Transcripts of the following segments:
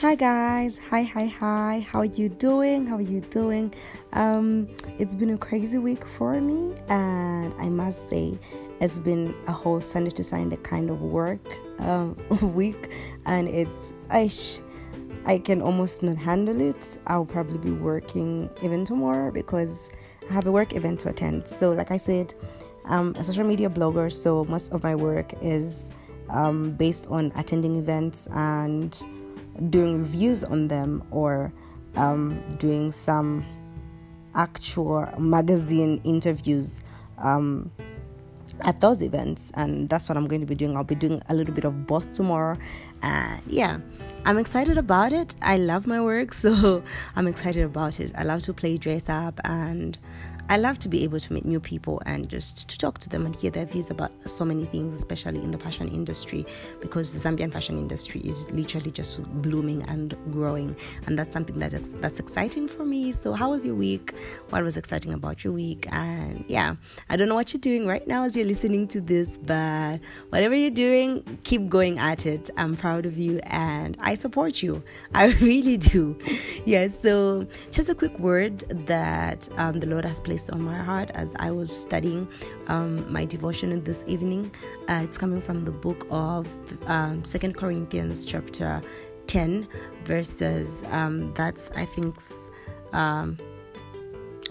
Hi guys, hi hi hi. How are you doing? How are you doing? Um, it's been a crazy week for me, and I must say, it's been a whole Sunday to Sunday kind of work um, week, and it's ish. I can almost not handle it. I'll probably be working even tomorrow because I have a work event to attend. So, like I said, I'm a social media blogger, so most of my work is um, based on attending events and doing reviews on them or um, doing some actual magazine interviews um, at those events. And that's what i'm going to be doing. I'll be doing a little bit of both tomorrow. And yeah i'm excited about it. I love my work so i'm excited about it. I love to play dress up and I love to be able to meet new people and just to talk to them and hear their views about so many things, especially in the fashion industry, because the Zambian fashion industry is literally just blooming and growing, and that's something that is, that's exciting for me. So, how was your week? What was exciting about your week? And yeah, I don't know what you're doing right now as you're listening to this, but whatever you're doing, keep going at it. I'm proud of you and I support you. I really do. Yes. Yeah, so, just a quick word that um, the Lord has placed placed on my heart as I was studying um, my devotion this evening. Uh, it's coming from the book of um, Second Corinthians chapter 10 verses um, that's I think um,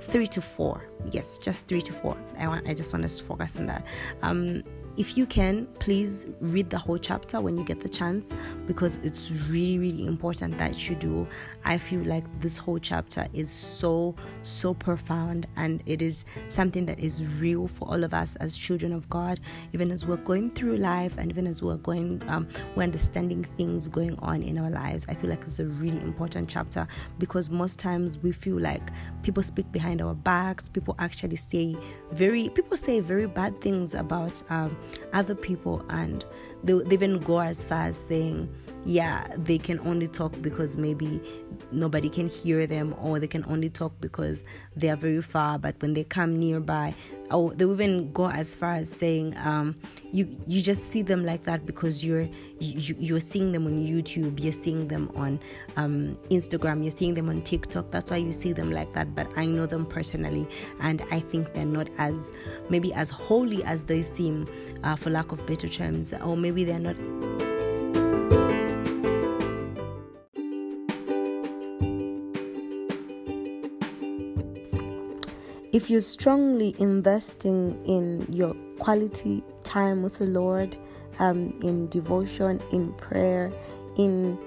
three to four. Yes, just three to four. I want I just want us to focus on that. Um, if you can, please read the whole chapter when you get the chance because it's really, really important that you do. I feel like this whole chapter is so, so profound and it is something that is real for all of us as children of God, even as we're going through life and even as we're going, um, we're understanding things going on in our lives. I feel like it's a really important chapter because most times we feel like people speak behind our backs, people actually say very, people say very bad things about um, other people and they, they even go as far as saying yeah they can only talk because maybe nobody can hear them or they can only talk because they are very far. But when they come nearby or they even go as far as saying um, you you just see them like that because you're you, you're seeing them on youtube you're seeing them on um, instagram you're seeing them on tiktok. That's why you see them like that. But i know them personally and i think they're not as maybe as holy as they seem uh, for lack of better terms or maybe they're not if you're strongly investing in your quality time with the Lord, um, in devotion, in prayer, in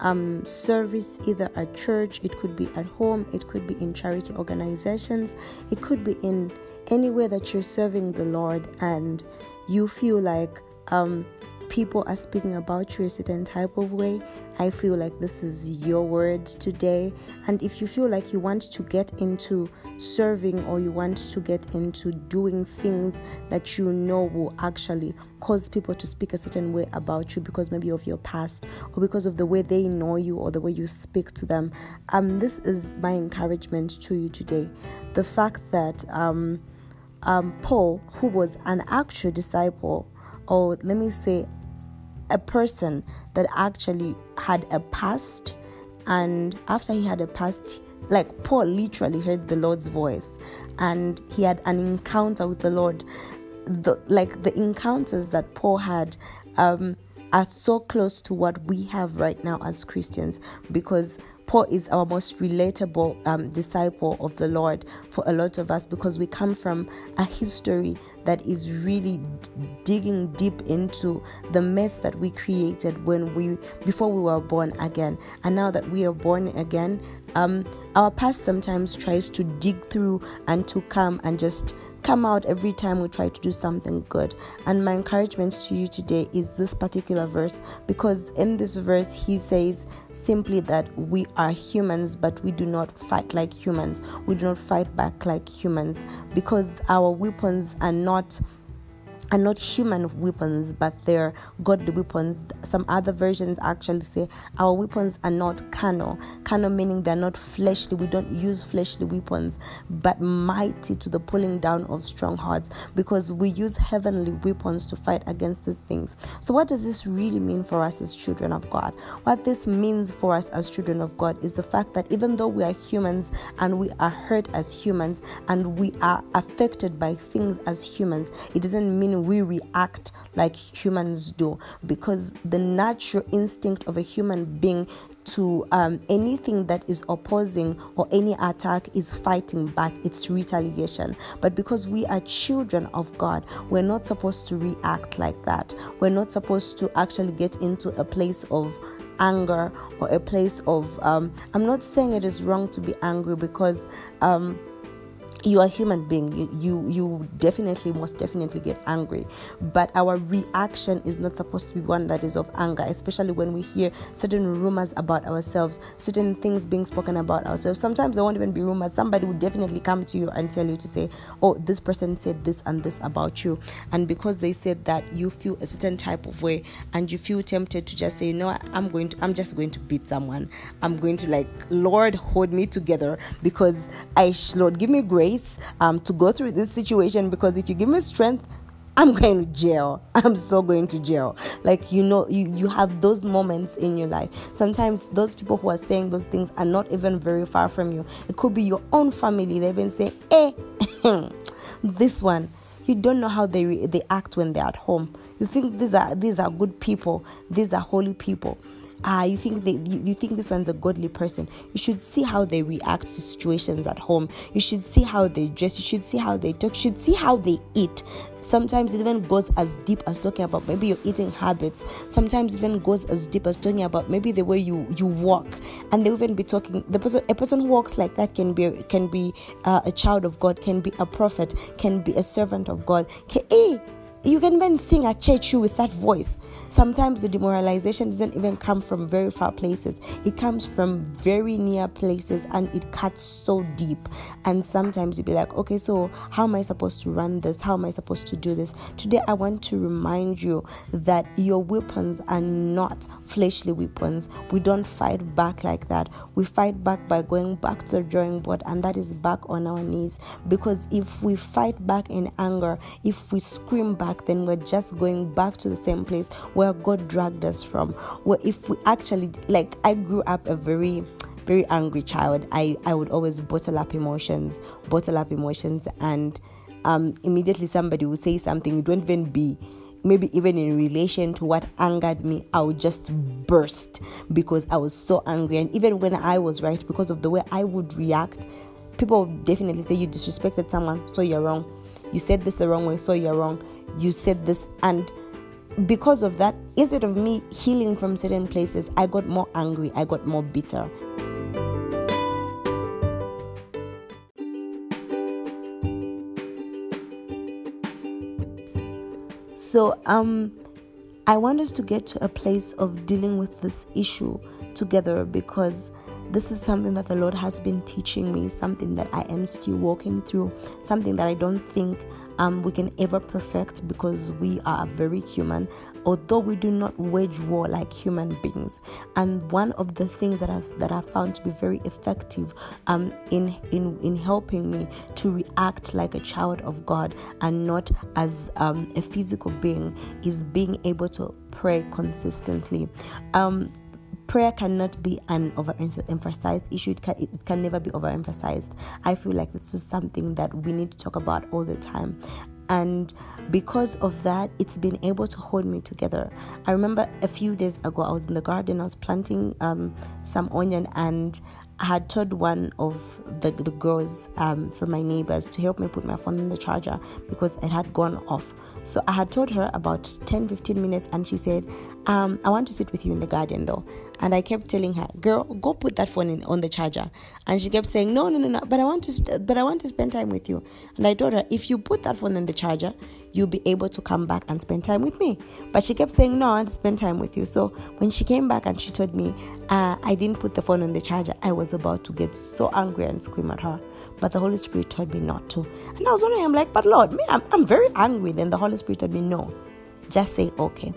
um, service either at church, it could be at home, it could be in charity organizations, it could be in anywhere that you're serving the Lord and you feel like um, people are speaking about you a certain type of way, I feel like this is your word today. And if you feel like you want to get into serving or you want to get into doing things that you know will actually cause people to speak a certain way about you because maybe of your past or because of the way they know you or the way you speak to them, um, this is my encouragement to you today. The fact that um, um, Paul, who was an actual disciple, or let me say a person that actually had a past and after he had a past like paul literally heard the lord's voice and he had an encounter with the lord. The like the encounters that paul had um, are so close to what we have right now as christians because Paul is our most relatable um, disciple of the Lord for a lot of us because we come from a history that is really d- digging deep into the mess that we created when we before we were born again. And now that we are born again um, our past sometimes tries to dig through and to come and just come out every time we try to do something good. And my encouragement to you today is this particular verse because in this verse, he says simply that we are humans, but we do not fight like humans. We do not fight back like humans because our weapons are not are not human weapons, but they're godly weapons. Some other versions actually say our weapons are not carnal. Carnal meaning they're not fleshly. We don't use fleshly weapons, but mighty to the pulling down of strongholds because we use heavenly weapons to fight against these things. So, what does this really mean for us as children of God? What this means for us as children of God is the fact that even though we are humans and we are hurt as humans and we are affected by things as humans, it doesn't mean we react like humans do because the natural instinct of a human being to um, anything that is opposing or any attack is fighting back, it's retaliation. But because we are children of God, we're not supposed to react like that. We're not supposed to actually get into a place of anger or a place of um, i'm not saying it is wrong to be angry because um, you are a human being. You, you you definitely most definitely get angry. But our reaction is not supposed to be one that is of anger especially when we hear certain rumors about ourselves certain things being spoken about ourselves. Sometimes there won't even be rumors. Somebody would definitely come to you and tell you to say oh this person said this and this about you. And because they said that you feel a certain type of way and you feel tempted to just say you know i'm going to i'm just going to beat someone. I'm going to like lord hold me together because i lord give me grace um, to go through this situation because if you give me strength, I'm going to jail. I'm so going to jail. Like you know, you, you have those moments in your life. Sometimes those people who are saying those things are not even very far from you. It could be your own family. They've been saying, eh, this one." You don't know how they they act when they're at home. You think these are these are good people. These are holy people ah you think they you, you think this one's a godly person. You should see how they react to situations at home. You should see how they dress. You should see how they talk. You should see how they eat. Sometimes it even goes as deep as talking about maybe your eating habits. Sometimes it even goes as deep as talking about maybe the way you you walk. And they even be talking the person a person who walks like that can be can be uh, a child of god can be a prophet can be a servant of god. Can, hey, you can even sing at church with that voice. Sometimes the demoralization doesn't even come from very far places, it comes from very near places and it cuts so deep. And sometimes you'll be like, okay, so how am I supposed to run this? How am I supposed to do this? Today, I want to remind you that your weapons are not fleshly weapons. We don't fight back like that. We fight back by going back to the drawing board, and that is back on our knees. Because if we fight back in anger, if we scream back, back, then we're just going back to the same place where God dragged us from. Where if we actually, like, I grew up a very very angry child. I, I would always bottle up emotions, bottle up emotions, and um, immediately somebody would say something, it won't even be maybe even in relation to what angered me, I would just burst because I was so angry. And even when I was right, because of the way I would react, people would definitely say you disrespected someone, so you're wrong. You said this the wrong way, so you're wrong you said this and because of that instead of me healing from certain places i got more angry i got more bitter. So um i want us to get to a place of dealing with this issue together because this is something that the Lord has been teaching me, something that I am still walking through, something that I don't think um, we can ever perfect because we are very human, although we do not wage war like human beings. And one of the things that I've that I found to be very effective um, in in in helping me to react like a child of God and not as um, a physical being is being able to pray consistently. Um, prayer cannot be an overemphasized issue. It can, it can never be overemphasized. I feel like this is something that we need to talk about all the time. And because of that, it's been able to hold me together. I remember a few days ago, I was in the garden, I was planting um, some onion, and I had told one of the, the girls um, from my neighbors to help me put my phone in the charger because it had gone off. So I had told her about 10 15 minutes, and she said, um, I want to sit with you in the garden though. And I kept telling her, girl, go put that phone in, on the charger. And she kept saying, no, no, no, no, but I want to, but I want to spend time with you. And I told her, if you put that phone in the charger, you'll be able to come back and spend time with me. But she kept saying, no, I want to spend time with you. So when she came back and she told me, uh, I didn't put the phone on the charger, I was about to get so angry and scream at her. but the Holy Spirit told me not to. And I was wondering, I'm like, but Lord, me, I'm, I'm very angry. Then the Holy Spirit told me, no, just say okay.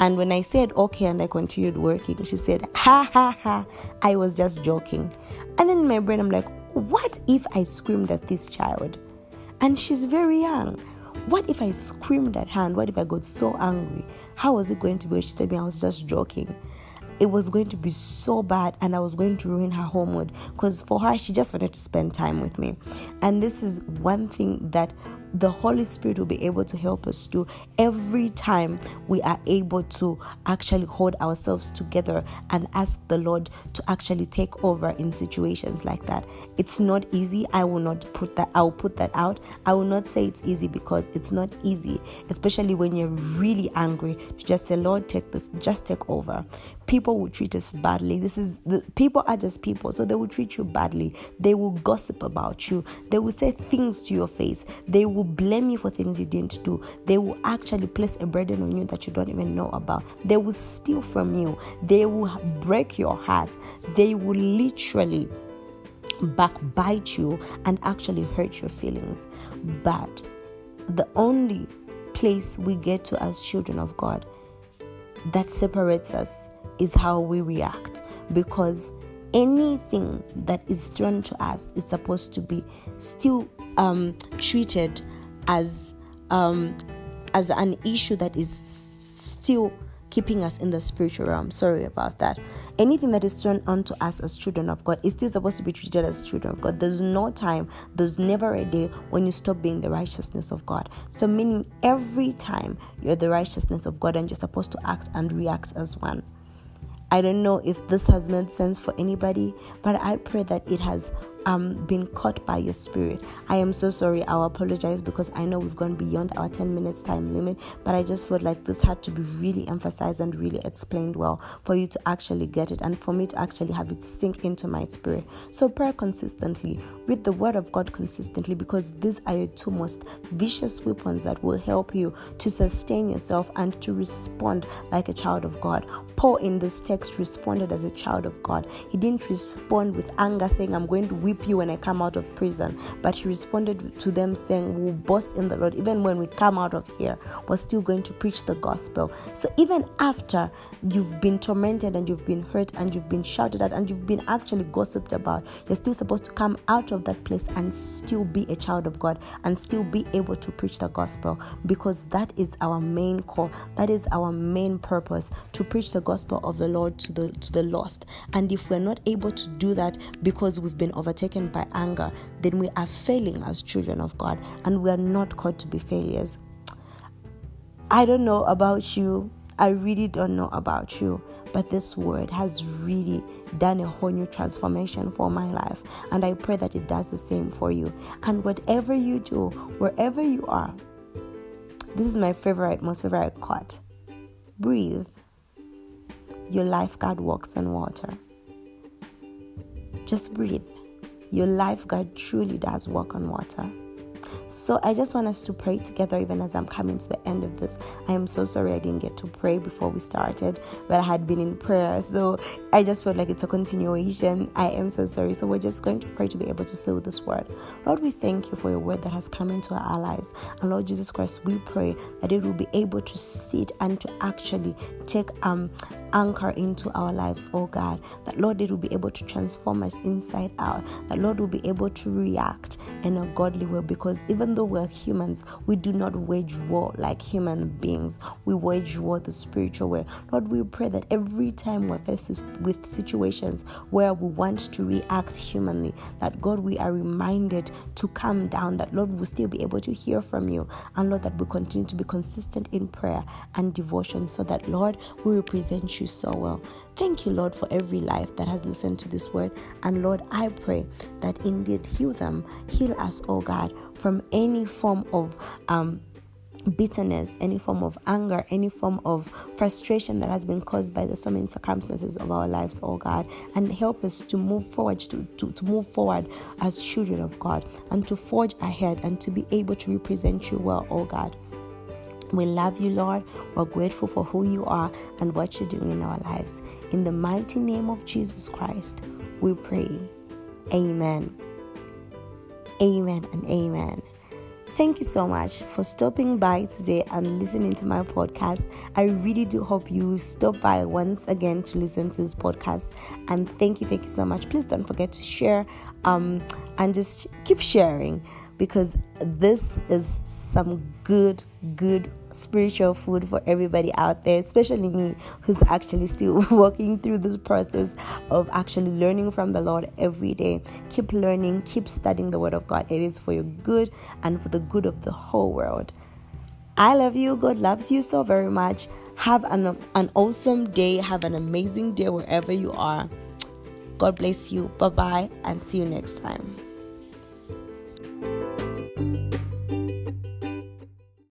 And when I said okay and I continued working, she said, ha ha ha, I was just joking. And then in my brain, I'm like, what if I screamed at this child? And she's very young. What if I screamed at her? And what if I got so angry? How was it going to be? She told me I was just joking it was going to be so bad and I was going to ruin her home mood because for her, she just wanted to spend time with me. And this is one thing that the Holy Spirit will be able to help us do every time we are able to actually hold ourselves together and ask the Lord to actually take over in situations like that. It's not easy. I will not put that I will put that out. I will not say it's easy because it's not easy, especially when you're really angry. Just say, Lord, take this, just take over people will treat us badly. This is the people are just people, so they will treat you badly. They will gossip about you. They will say things to your face. They will blame you for things you didn't do. They will actually place a burden on you that you don't even know about. They will steal from you. They will break your heart. They will literally backbite you and actually hurt your feelings. But the only place we get to as children of God that separates us is how we react because anything that is thrown to us is supposed to be still um, treated as um, as an issue that is still keeping us in the spiritual realm. Sorry about that. Anything that is thrown onto us as children of God is still supposed to be treated as children of God. There's no time, there's never a day when you stop being the righteousness of God. So, meaning every time you're the righteousness of God and you're supposed to act and react as one. I don't know if this has made sense for anybody, but I pray that it has um, been caught by your spirit. I am so sorry. I'll apologize because I know we've gone beyond our 10 minutes time limit, but I just felt like this had to be really emphasized and really explained well for you to actually get it and for me to actually have it sink into my spirit. So, pray consistently, read the word of God consistently because these are your two most vicious weapons that will help you to sustain yourself and to respond like a child of God. Paul in this text responded as a child of God. He didn't respond with anger, saying, I'm going to whip you when I come out of prison. But he responded to them saying, We'll boast in the Lord. Even when we come out of here, we're still going to preach the gospel. So even after you've been tormented and you've been hurt and you've been shouted at and you've been actually gossiped about, you're still supposed to come out of that place and still be a child of God and still be able to preach the gospel because that is our main call. That is our main purpose to preach the gospel of the Lord to the to the lost. And if we're not able to do that because we've been overtaken overtaken by anger, then we are failing as children of God and we are not called to be failures. I don't know about you. I really don't know about you, but this word has really done a whole new transformation for my life. And I pray that it does the same for you. And whatever you do, wherever you are, this is my favorite, most favorite quote breathe. Your lifeguard walks on water. Just breathe your lifeguard truly does walk on water. So I just want us to pray together, even as I'm coming to the end of this. I am so sorry I didn't get to pray before we started, but I had been in prayer. So I just felt like it's a continuation. I am so sorry. So we're just going to pray to be able to seal this word. Lord, we thank you for your word that has come into our lives. And Lord Jesus Christ, we pray that it will be able to sit and to actually take um anchor into our lives, oh God. That Lord, it will be able to transform us inside out. That Lord will be able to react in a godly way because even though we're humans, we do not wage war like human beings. We wage war the spiritual way. Lord, we pray that every time we're faced with situations where we want to react humanly, that God, we are reminded to calm down, that Lord will still be able to hear from you. And Lord, that we continue to be consistent in prayer and devotion so that, Lord, we represent you you so well. Thank you, Lord, for every life that has listened to this word. And Lord, I pray that indeed heal them, heal us, oh God, from any form of um, bitterness, any form of anger, any form of frustration that has been caused by the so many circumstances of our lives, oh God, and help us to move forward, to, to, to move forward as children of God, and to forge ahead and to be able to represent you well, oh God. We love you, Lord. We're grateful for who you are and what you're doing in our lives. In the mighty name of Jesus Christ, we pray. Amen. Amen and amen. Thank you so much for stopping by today and listening to my podcast. I really do hope you stop by once again to listen to this podcast. And thank you, thank you so much. Please don't forget to share um, and just keep sharing because this is some good, good spiritual food for everybody out there, especially me who's actually still working through this process of actually learning from the Lord every day. Keep learning, keep studying the Word of God. It is for your good and for the good of the whole world. I love you. God loves you so very much. Have an, an awesome day. Have an amazing day wherever you are. God bless you. Bye bye, and see you next time.